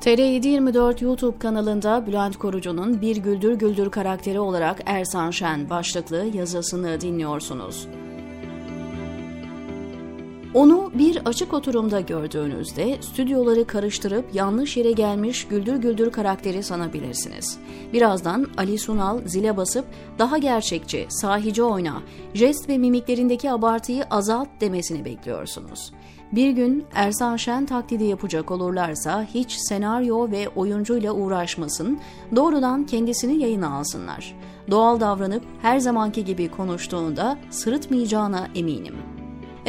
TR724 YouTube kanalında Bülent Korucu'nun Bir Güldür Güldür karakteri olarak Ersan Şen başlıklı yazısını dinliyorsunuz. Onu bir açık oturumda gördüğünüzde stüdyoları karıştırıp yanlış yere gelmiş Güldür Güldür karakteri sanabilirsiniz. Birazdan Ali Sunal zile basıp daha gerçekçi, sahici oyna, jest ve mimiklerindeki abartıyı azalt demesini bekliyorsunuz. Bir gün Ersan Şen taklidi yapacak olurlarsa hiç senaryo ve oyuncuyla uğraşmasın, doğrudan kendisini yayına alsınlar. Doğal davranıp her zamanki gibi konuştuğunda sırıtmayacağına eminim.''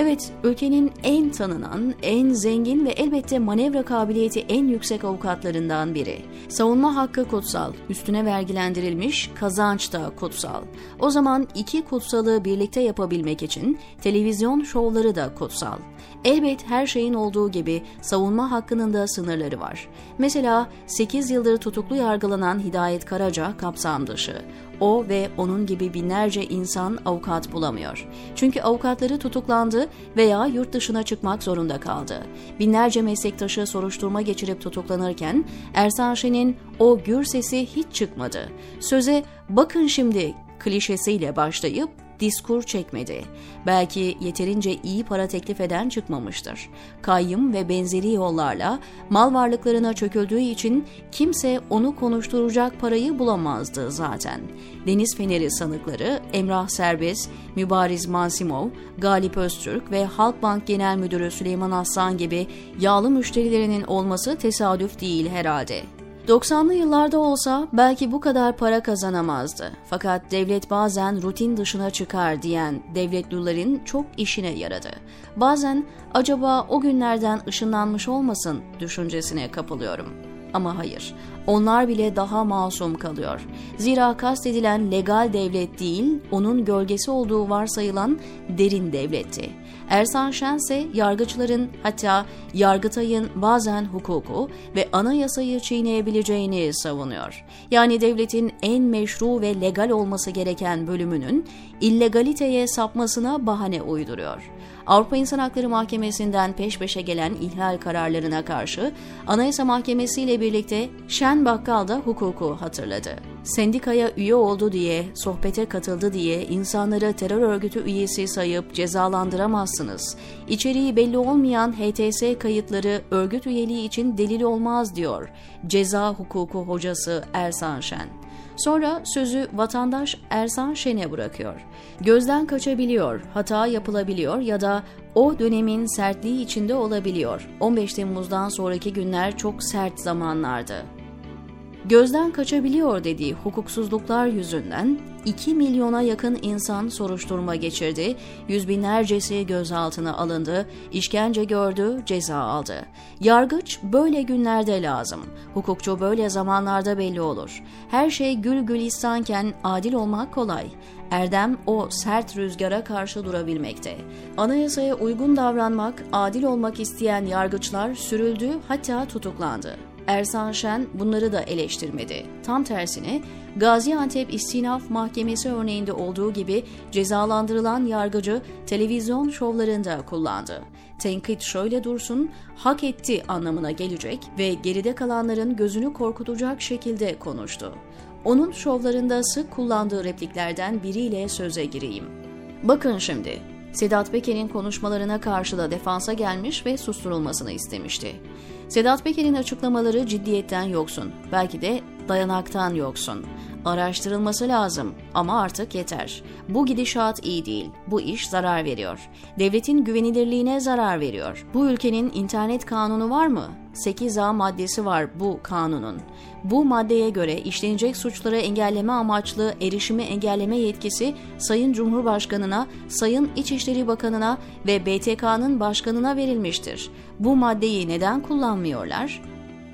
Evet, ülkenin en tanınan, en zengin ve elbette manevra kabiliyeti en yüksek avukatlarından biri. Savunma hakkı kutsal, üstüne vergilendirilmiş, kazanç da kutsal. O zaman iki kutsalı birlikte yapabilmek için televizyon şovları da kutsal. Elbet her şeyin olduğu gibi savunma hakkının da sınırları var. Mesela 8 yıldır tutuklu yargılanan Hidayet Karaca kapsam dışı. O ve onun gibi binlerce insan avukat bulamıyor. Çünkü avukatları tutuklandı veya yurt dışına çıkmak zorunda kaldı. Binlerce meslektaşı soruşturma geçirip tutuklanırken Ersan Şen'in o gür sesi hiç çıkmadı. Söze bakın şimdi klişesiyle başlayıp diskur çekmedi. Belki yeterince iyi para teklif eden çıkmamıştır. Kayyım ve benzeri yollarla mal varlıklarına çöküldüğü için kimse onu konuşturacak parayı bulamazdı zaten. Deniz Feneri sanıkları Emrah Serbest, Mübariz Masimov, Galip Öztürk ve Halkbank Genel Müdürü Süleyman Aslan gibi yağlı müşterilerinin olması tesadüf değil herhalde. 90'lı yıllarda olsa belki bu kadar para kazanamazdı. Fakat devlet bazen rutin dışına çıkar diyen devletlilerin çok işine yaradı. Bazen acaba o günlerden ışınlanmış olmasın düşüncesine kapılıyorum. Ama hayır, onlar bile daha masum kalıyor. Zira kastedilen legal devlet değil, onun gölgesi olduğu varsayılan derin devletti. Ersan Şen ise yargıçların hatta Yargıtay'ın bazen hukuku ve anayasayı çiğneyebileceğini savunuyor. Yani devletin en meşru ve legal olması gereken bölümünün illegaliteye sapmasına bahane uyduruyor. Avrupa İnsan Hakları Mahkemesi'nden peş peşe gelen ihlal kararlarına karşı Anayasa Mahkemesi ile birlikte Şen Bakkal da hukuku hatırladı. Sendikaya üye oldu diye, sohbete katıldı diye insanları terör örgütü üyesi sayıp cezalandıramazsınız. İçeriği belli olmayan HTS kayıtları örgüt üyeliği için delil olmaz diyor. Ceza hukuku hocası Ersan Şen. Sonra sözü vatandaş Ersan Şen'e bırakıyor. Gözden kaçabiliyor, hata yapılabiliyor ya da o dönemin sertliği içinde olabiliyor. 15 Temmuz'dan sonraki günler çok sert zamanlardı gözden kaçabiliyor dediği hukuksuzluklar yüzünden 2 milyona yakın insan soruşturma geçirdi, yüz binlercesi gözaltına alındı, işkence gördü, ceza aldı. Yargıç böyle günlerde lazım. Hukukçu böyle zamanlarda belli olur. Her şey gül gülistanken adil olmak kolay. Erdem o sert rüzgara karşı durabilmekte. Anayasaya uygun davranmak, adil olmak isteyen yargıçlar sürüldü hatta tutuklandı. Ersan Şen bunları da eleştirmedi. Tam tersine Gaziantep İstinaf Mahkemesi örneğinde olduğu gibi cezalandırılan yargıcı televizyon şovlarında kullandı. Tenkit şöyle dursun, hak etti anlamına gelecek ve geride kalanların gözünü korkutacak şekilde konuştu. Onun şovlarında sık kullandığı repliklerden biriyle söze gireyim. Bakın şimdi, Sedat Peker'in konuşmalarına karşı da defansa gelmiş ve susturulmasını istemişti. Sedat Peker'in açıklamaları ciddiyetten yoksun, belki de dayanaktan yoksun. Araştırılması lazım ama artık yeter. Bu gidişat iyi değil. Bu iş zarar veriyor. Devletin güvenilirliğine zarar veriyor. Bu ülkenin internet kanunu var mı? 8A maddesi var bu kanunun. Bu maddeye göre işlenecek suçları engelleme amaçlı erişimi engelleme yetkisi Sayın Cumhurbaşkanına, Sayın İçişleri Bakanına ve BTK'nın başkanına verilmiştir. Bu maddeyi neden kullanmıyorlar?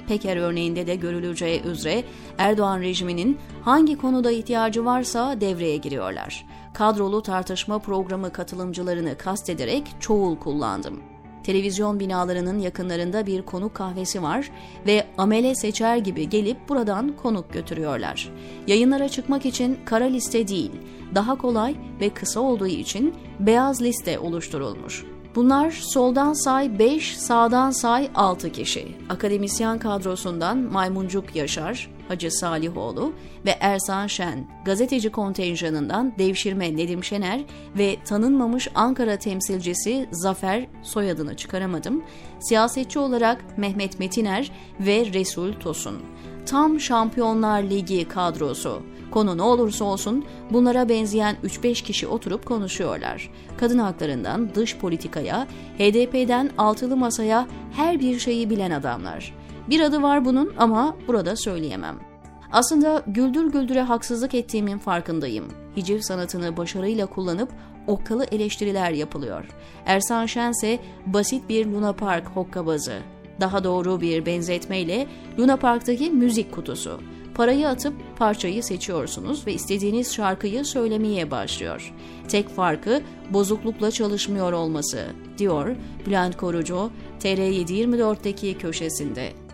Peker örneğinde de görüleceği üzere Erdoğan rejiminin hangi konuda ihtiyacı varsa devreye giriyorlar. Kadrolu tartışma programı katılımcılarını kastederek çoğul kullandım. Televizyon binalarının yakınlarında bir konuk kahvesi var ve amele seçer gibi gelip buradan konuk götürüyorlar. Yayınlara çıkmak için kara liste değil, daha kolay ve kısa olduğu için beyaz liste oluşturulmuş. Bunlar soldan say 5, sağdan say 6 kişi. Akademisyen kadrosundan Maymuncuk Yaşar, Hacı Salihoğlu ve Ersan Şen, gazeteci kontenjanından devşirme Nedim Şener ve tanınmamış Ankara temsilcisi Zafer soyadını çıkaramadım, siyasetçi olarak Mehmet Metiner ve Resul Tosun. Tam Şampiyonlar Ligi kadrosu. Konu ne olursa olsun bunlara benzeyen 3-5 kişi oturup konuşuyorlar. Kadın haklarından dış politikaya, HDP'den altılı masaya her bir şeyi bilen adamlar. Bir adı var bunun ama burada söyleyemem. Aslında güldür güldüre haksızlık ettiğimin farkındayım. Hiciv sanatını başarıyla kullanıp okkalı eleştiriler yapılıyor. Ersan Şense basit bir Luna Park hokkabazı. Daha doğru bir benzetmeyle Luna Park'taki müzik kutusu. Parayı atıp parçayı seçiyorsunuz ve istediğiniz şarkıyı söylemeye başlıyor. Tek farkı bozuklukla çalışmıyor olması, diyor Bülent Korucu TR724'deki köşesinde.